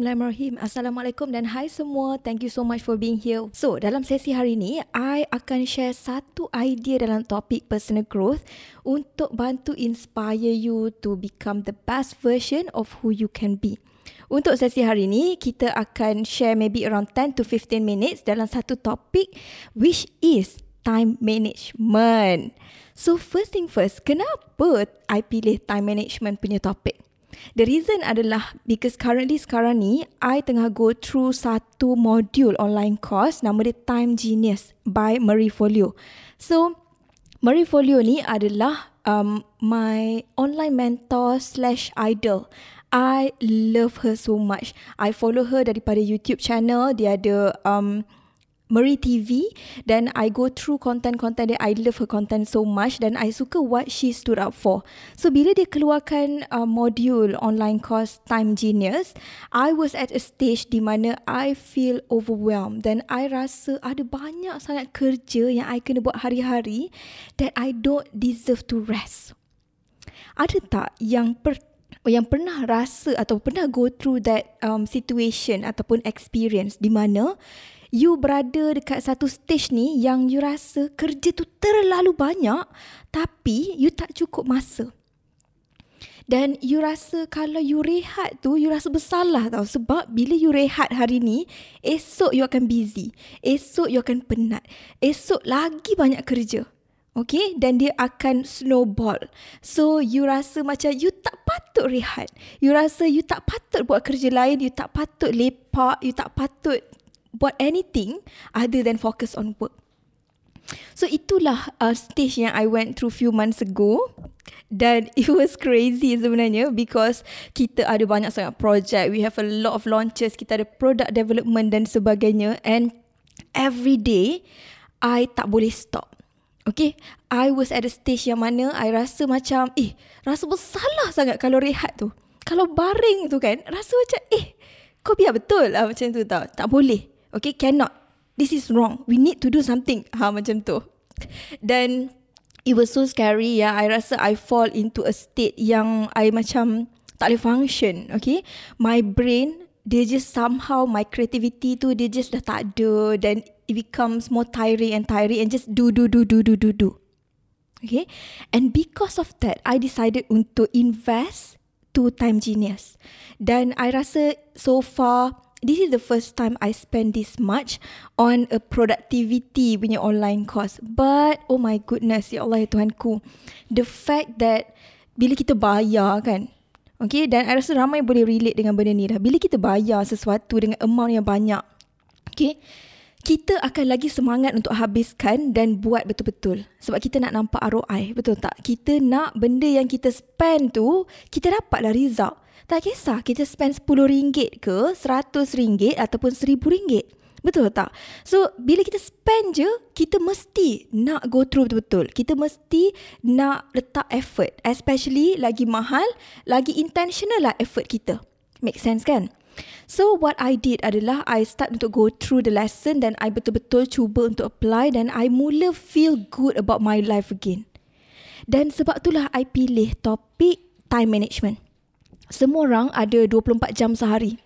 Bismillahirrahmanirrahim. Assalamualaikum dan hai semua. Thank you so much for being here. So, dalam sesi hari ini, I akan share satu idea dalam topik personal growth untuk bantu inspire you to become the best version of who you can be. Untuk sesi hari ini, kita akan share maybe around 10 to 15 minutes dalam satu topik which is time management. So, first thing first, kenapa I pilih time management punya topik? The reason adalah because currently sekarang ni I tengah go through satu module online course nama dia Time Genius by Marie Folio. So Marie Folio ni adalah um, my online mentor slash idol. I love her so much. I follow her daripada YouTube channel. Dia ada um, Marie TV dan I go through content-content dia I love her content so much dan I suka what she stood up for. So bila dia keluarkan uh, module online course Time Genius, I was at a stage di mana I feel overwhelmed dan I rasa ada banyak sangat kerja yang I kena buat hari-hari that I don't deserve to rest. Ada tak yang per yang pernah rasa atau pernah go through that um, situation ataupun experience di mana you berada dekat satu stage ni yang you rasa kerja tu terlalu banyak tapi you tak cukup masa. Dan you rasa kalau you rehat tu, you rasa bersalah tau. Sebab bila you rehat hari ni, esok you akan busy. Esok you akan penat. Esok lagi banyak kerja. Okay, dan dia akan snowball. So, you rasa macam you tak patut rehat. You rasa you tak patut buat kerja lain. You tak patut lepak. You tak patut buat anything other than focus on work. So itulah uh, stage yang I went through few months ago dan it was crazy sebenarnya because kita ada banyak sangat project, we have a lot of launches, kita ada product development dan sebagainya and every day I tak boleh stop. Okay, I was at a stage yang mana I rasa macam eh rasa bersalah sangat kalau rehat tu. Kalau baring tu kan rasa macam eh kau biar betul lah macam tu tau. Tak boleh. Okay, cannot. This is wrong. We need to do something. Ha, macam tu. Dan it was so scary ya. I rasa I fall into a state yang I macam tak boleh function. Okay. My brain, dia just somehow, my creativity tu, dia just dah tak ada. Dan it becomes more tiring and tiring and just do, do, do, do, do, do, do. Okay. And because of that, I decided untuk invest to Time Genius. Dan I rasa so far, this is the first time I spend this much on a productivity punya online course. But oh my goodness, ya Allah ya Tuhanku. The fact that bila kita bayar kan, okay, dan I rasa ramai boleh relate dengan benda ni dah. Bila kita bayar sesuatu dengan amount yang banyak, okay, kita akan lagi semangat untuk habiskan dan buat betul-betul. Sebab kita nak nampak ROI, betul tak? Kita nak benda yang kita spend tu, kita dapatlah result. Tak kisah kita spend RM10 ke RM100 ataupun RM1000. Betul tak? So, bila kita spend je, kita mesti nak go through betul-betul. Kita mesti nak letak effort. Especially lagi mahal, lagi intentional lah effort kita. Make sense kan? So, what I did adalah I start untuk go through the lesson dan I betul-betul cuba untuk apply dan I mula feel good about my life again. Dan sebab itulah I pilih topik time management semua orang ada 24 jam sehari.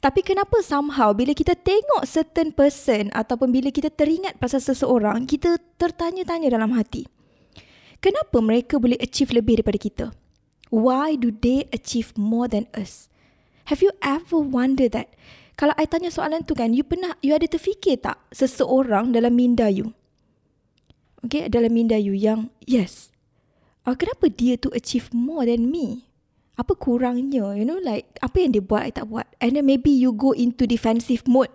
Tapi kenapa somehow bila kita tengok certain person ataupun bila kita teringat pasal seseorang, kita tertanya-tanya dalam hati. Kenapa mereka boleh achieve lebih daripada kita? Why do they achieve more than us? Have you ever wondered that? Kalau I tanya soalan tu kan, you pernah, you ada terfikir tak seseorang dalam minda you? Okay, dalam minda you yang, yes, uh, kenapa dia tu achieve more than me? apa kurangnya you know like apa yang dia buat I tak buat and then maybe you go into defensive mode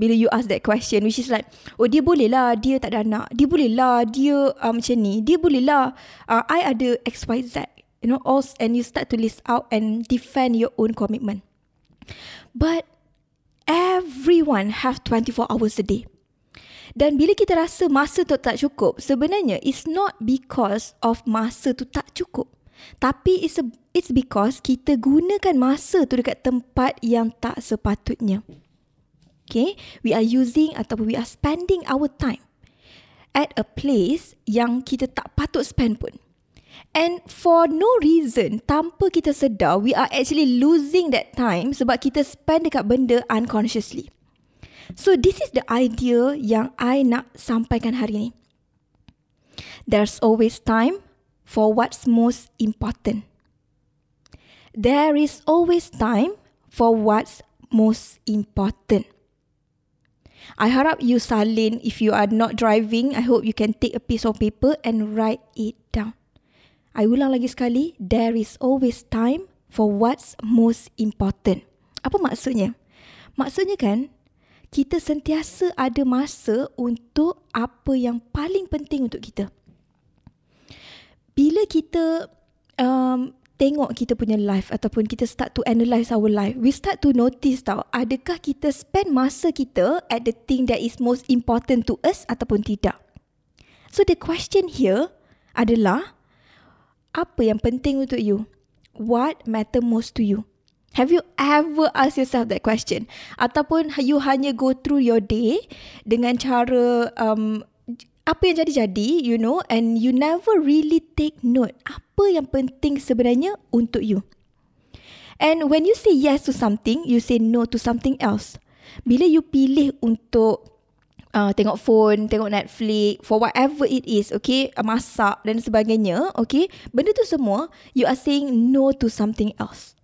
bila you ask that question which is like oh dia boleh lah dia tak ada anak dia boleh lah dia um, macam ni dia boleh lah uh, I ada XYZ you know all and you start to list out and defend your own commitment but everyone have 24 hours a day Dan bila kita rasa masa tu tak cukup, sebenarnya it's not because of masa tu tak cukup. Tapi it's, a, it's because kita gunakan masa tu dekat tempat yang tak sepatutnya. Okay, we are using ataupun we are spending our time at a place yang kita tak patut spend pun. And for no reason, tanpa kita sedar, we are actually losing that time sebab kita spend dekat benda unconsciously. So this is the idea yang I nak sampaikan hari ni. There's always time for what's most important. There is always time for what's most important. I harap you salin if you are not driving. I hope you can take a piece of paper and write it down. I ulang lagi sekali, there is always time for what's most important. Apa maksudnya? Maksudnya kan, kita sentiasa ada masa untuk apa yang paling penting untuk kita. Bila kita um, tengok kita punya life ataupun kita start to analyse our life, we start to notice tau, adakah kita spend masa kita at the thing that is most important to us ataupun tidak. So the question here adalah, apa yang penting untuk you? What matter most to you? Have you ever asked yourself that question? Ataupun you hanya go through your day dengan cara um, apa yang jadi-jadi, you know, and you never really take note apa yang penting sebenarnya untuk you. And when you say yes to something, you say no to something else. Bila you pilih untuk uh, tengok phone, tengok Netflix, for whatever it is, okay, uh, masak dan sebagainya, okay, benda tu semua, you are saying no to something else.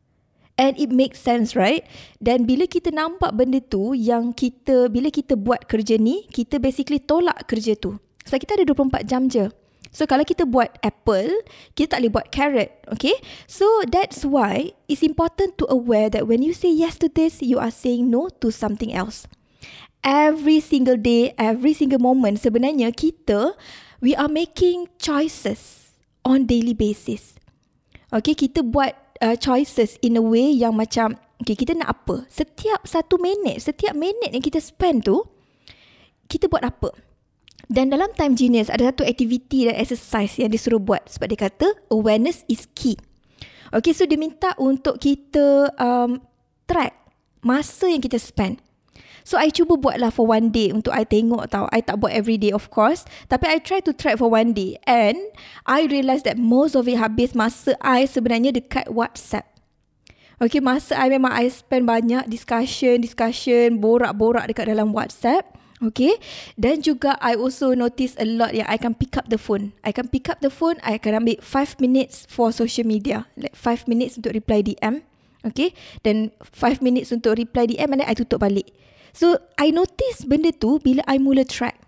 And it makes sense, right? Dan bila kita nampak benda tu yang kita, bila kita buat kerja ni, kita basically tolak kerja tu. Sebab kita ada 24 jam je. So kalau kita buat apple, kita tak boleh buat carrot, okay? So that's why it's important to aware that when you say yes to this, you are saying no to something else. Every single day, every single moment, sebenarnya kita, we are making choices on daily basis. Okay, kita buat uh, choices in a way yang macam, okay, kita nak apa? Setiap satu minit, setiap minit yang kita spend tu, kita buat apa? Dan dalam Time Genius ada satu aktiviti dan exercise yang disuruh buat sebab dia kata awareness is key. Okay, so dia minta untuk kita um, track masa yang kita spend. So, I cuba buat lah for one day untuk I tengok tau. I tak buat every day of course. Tapi I try to track for one day. And I realise that most of it habis masa I sebenarnya dekat WhatsApp. Okay, masa I memang I spend banyak discussion, discussion, borak-borak dekat dalam WhatsApp. Okay Dan juga I also notice a lot Yang I can pick up the phone I can pick up the phone I akan ambil 5 minutes For social media Like 5 minutes untuk reply DM Okay Dan 5 minutes untuk reply DM And then I tutup balik So I notice benda tu Bila I mula track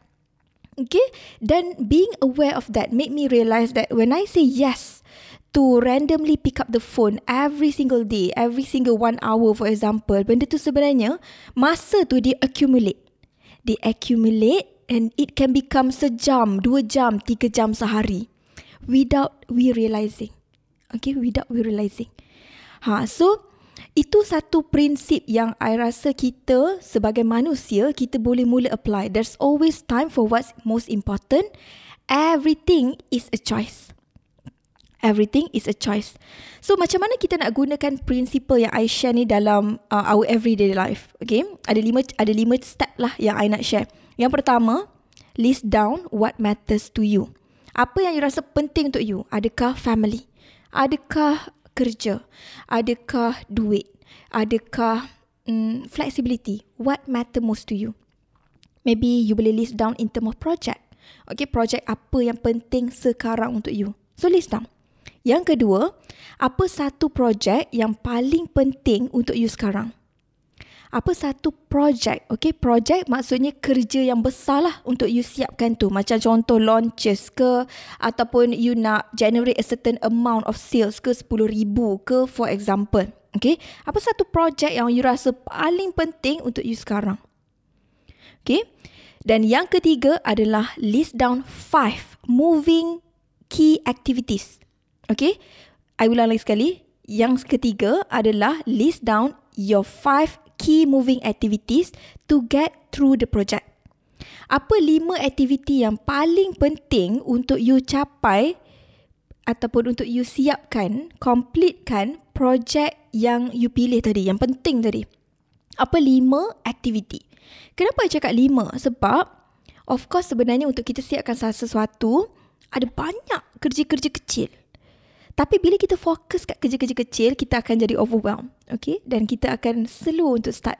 Okay Dan being aware of that Make me realise that When I say yes To randomly pick up the phone Every single day Every single one hour for example Benda tu sebenarnya Masa tu dia accumulate they accumulate and it can become sejam, dua jam, tiga jam sehari without we realizing. Okay, without we realizing. Ha, so itu satu prinsip yang I rasa kita sebagai manusia kita boleh mula apply. There's always time for what's most important. Everything is a choice. Everything is a choice. So macam mana kita nak gunakan prinsipal yang I share ni dalam uh, our everyday life? Okay, ada lima ada lima step lah yang I nak share. Yang pertama, list down what matters to you. Apa yang you rasa penting untuk you? Adakah family? Adakah kerja? Adakah duit? Adakah um, flexibility? What matter most to you? Maybe you boleh list down in term of project. Okay, project apa yang penting sekarang untuk you? So list down. Yang kedua, apa satu projek yang paling penting untuk you sekarang? Apa satu projek? Okay, projek maksudnya kerja yang besar lah untuk you siapkan tu. Macam contoh launches ke ataupun you nak generate a certain amount of sales ke RM10,000 ke for example. Okay, apa satu projek yang you rasa paling penting untuk you sekarang? Okay, dan yang ketiga adalah list down five moving key activities Okay, I ulang lagi sekali. Yang ketiga adalah list down your five key moving activities to get through the project. Apa lima aktiviti yang paling penting untuk you capai ataupun untuk you siapkan, completekan projek yang you pilih tadi, yang penting tadi. Apa lima aktiviti? Kenapa saya cakap lima? Sebab of course sebenarnya untuk kita siapkan sesuatu, ada banyak kerja-kerja kecil. Tapi bila kita fokus kat kerja-kerja kecil, kita akan jadi overwhelmed. Okay? Dan kita akan slow untuk start.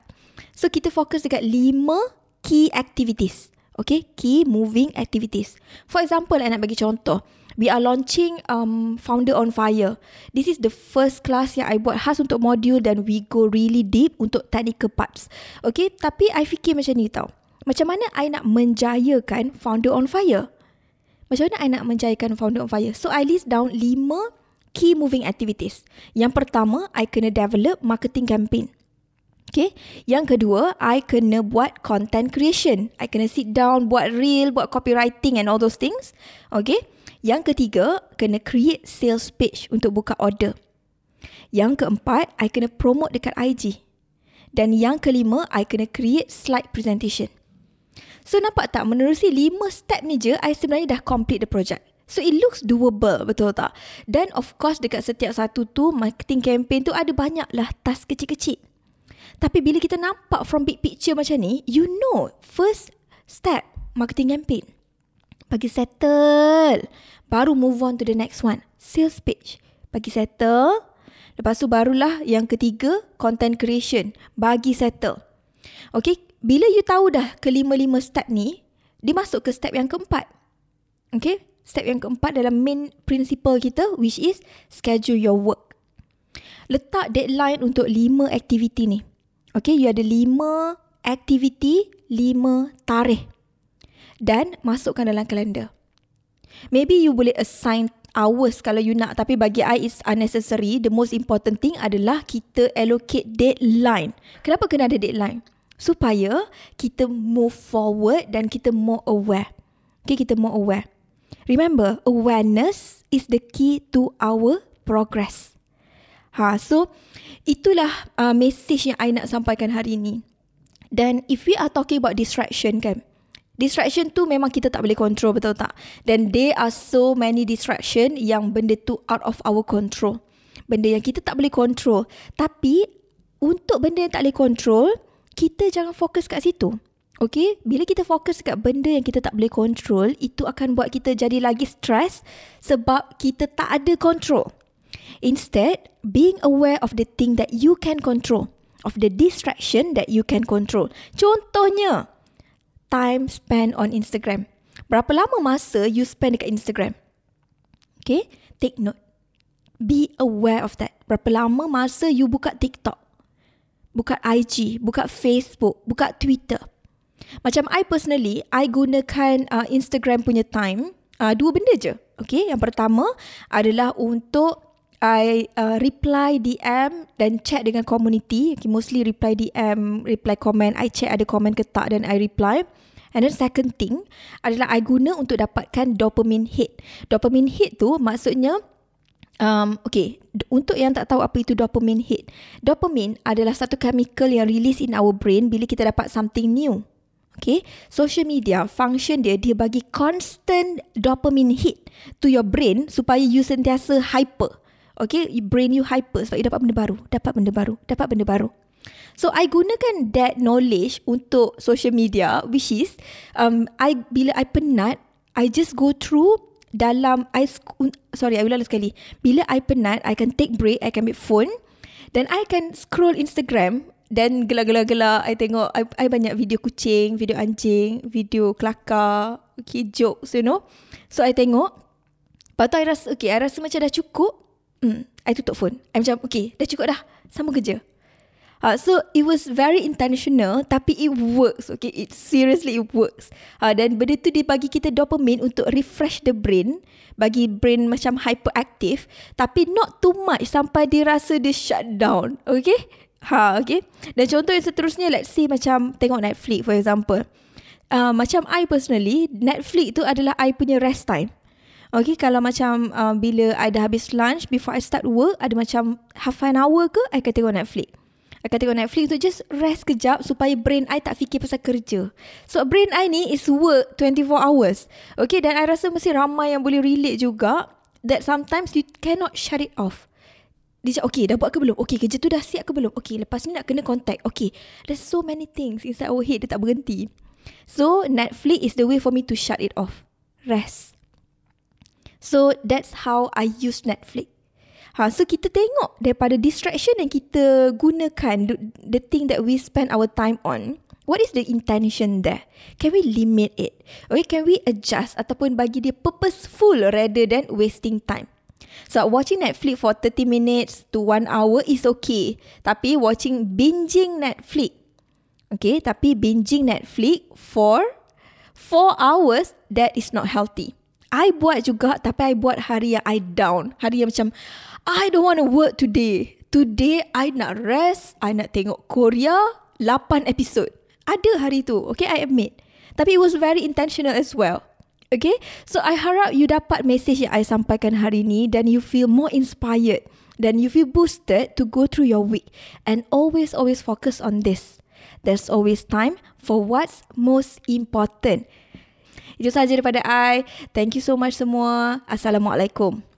So, kita fokus dekat lima key activities. Okay? Key moving activities. For example, saya nak bagi contoh. We are launching um, Founder on Fire. This is the first class yang I buat khas untuk modul dan we go really deep untuk technical parts. Okay? Tapi I fikir macam ni tau. Macam mana I nak menjayakan Founder on Fire? Macam mana I nak menjayakan Founder on Fire? So, I list down lima key moving activities. Yang pertama, I kena develop marketing campaign. Okay. Yang kedua, I kena buat content creation. I kena sit down, buat reel, buat copywriting and all those things. Okay. Yang ketiga, kena create sales page untuk buka order. Yang keempat, I kena promote dekat IG. Dan yang kelima, I kena create slide presentation. So nampak tak menerusi lima step ni je, I sebenarnya dah complete the project. So it looks doable, betul tak? Dan of course dekat setiap satu tu, marketing campaign tu ada banyak lah task kecil-kecil. Tapi bila kita nampak from big picture macam ni, you know first step marketing campaign. Bagi settle. Baru move on to the next one. Sales page. Bagi settle. Lepas tu barulah yang ketiga, content creation. Bagi settle. Okay, bila you tahu dah kelima-lima step ni, dia masuk ke step yang keempat. Okay, step yang keempat dalam main principle kita which is schedule your work. Letak deadline untuk lima aktiviti ni. Okay, you ada lima aktiviti, lima tarikh. Dan masukkan dalam kalender. Maybe you boleh assign hours kalau you nak. Tapi bagi I, it's unnecessary. The most important thing adalah kita allocate deadline. Kenapa kena ada deadline? Supaya kita move forward dan kita more aware. Okay, kita more aware. Remember, awareness is the key to our progress. Ha, so itulah uh, message yang I nak sampaikan hari ini. Dan if we are talking about distraction kan, distraction tu memang kita tak boleh control betul tak? Dan there are so many distraction yang benda tu out of our control. Benda yang kita tak boleh control. Tapi untuk benda yang tak boleh control, kita jangan fokus kat situ. Okay, bila kita fokus kat benda yang kita tak boleh control, itu akan buat kita jadi lagi stress sebab kita tak ada control. Instead, being aware of the thing that you can control, of the distraction that you can control. Contohnya, time spent on Instagram. Berapa lama masa you spend dekat Instagram? Okay, take note. Be aware of that. Berapa lama masa you buka TikTok? Buka IG, buka Facebook, buka Twitter. Macam I personally, I gunakan uh, Instagram punya time uh, dua benda je. Okay, yang pertama adalah untuk I uh, reply DM dan chat dengan community. Okay, mostly reply DM, reply comment. I check ada komen ke tak dan I reply. And then second thing adalah I guna untuk dapatkan dopamine hit. Dopamine hit tu maksudnya Um, okay, untuk yang tak tahu apa itu dopamine hit. Dopamine adalah satu chemical yang release in our brain bila kita dapat something new. Okay, social media function dia dia bagi constant dopamine hit to your brain supaya you sentiasa hyper. Okay, brain you hyper sebab you dapat benda baru, dapat benda baru, dapat benda baru. So I gunakan that knowledge untuk social media which is um I bila I penat I just go through dalam I sorry I ulang sekali bila I penat I can take break I can make phone dan I can scroll Instagram dan gelak-gelak-gelak I tengok I, I banyak video kucing video anjing video kelakar okay jokes you know so I tengok lepas tu I rasa okay I rasa macam dah cukup Hmm, I tutup phone. I macam, okay, dah cukup dah. Sama kerja. Uh, so, it was very intentional tapi it works. Okay, it seriously it works. Uh, dan benda tu dia bagi kita dopamine untuk refresh the brain. Bagi brain macam hyperactive. Tapi not too much sampai dia rasa dia shut down. Okay? Ha, okay. Dan contoh yang seterusnya, let's say macam tengok Netflix for example. Uh, macam I personally, Netflix tu adalah I punya rest time. Okay, kalau macam uh, bila I dah habis lunch, before I start work, ada macam half an hour ke, I akan tengok Netflix. akan tengok Netflix untuk just rest kejap supaya brain I tak fikir pasal kerja. So brain I ni is work 24 hours. Okay dan I rasa mesti ramai yang boleh relate juga that sometimes you cannot shut it off. Dia cakap, okay, dah buat ke belum? Okay, kerja tu dah siap ke belum? Okay, lepas ni nak kena contact. Okay, there's so many things inside our head, dia tak berhenti. So, Netflix is the way for me to shut it off. Rest. So, that's how I use Netflix. Ha, so, kita tengok daripada distraction yang kita gunakan, the, the thing that we spend our time on, what is the intention there? Can we limit it? Okay, can we adjust ataupun bagi dia purposeful rather than wasting time? So watching Netflix for 30 minutes to 1 hour is okay. Tapi watching binging Netflix. Okay, tapi binging Netflix for 4 hours, that is not healthy. I buat juga tapi I buat hari yang I down. Hari yang macam, I don't want to work today. Today, I nak rest. I nak tengok Korea 8 episod. Ada hari tu, okay, I admit. Tapi it was very intentional as well. Okay, so I harap you dapat message yang I sampaikan hari ni dan you feel more inspired dan you feel boosted to go through your week and always always focus on this. There's always time for what's most important. Itu sahaja daripada I. Thank you so much semua. Assalamualaikum.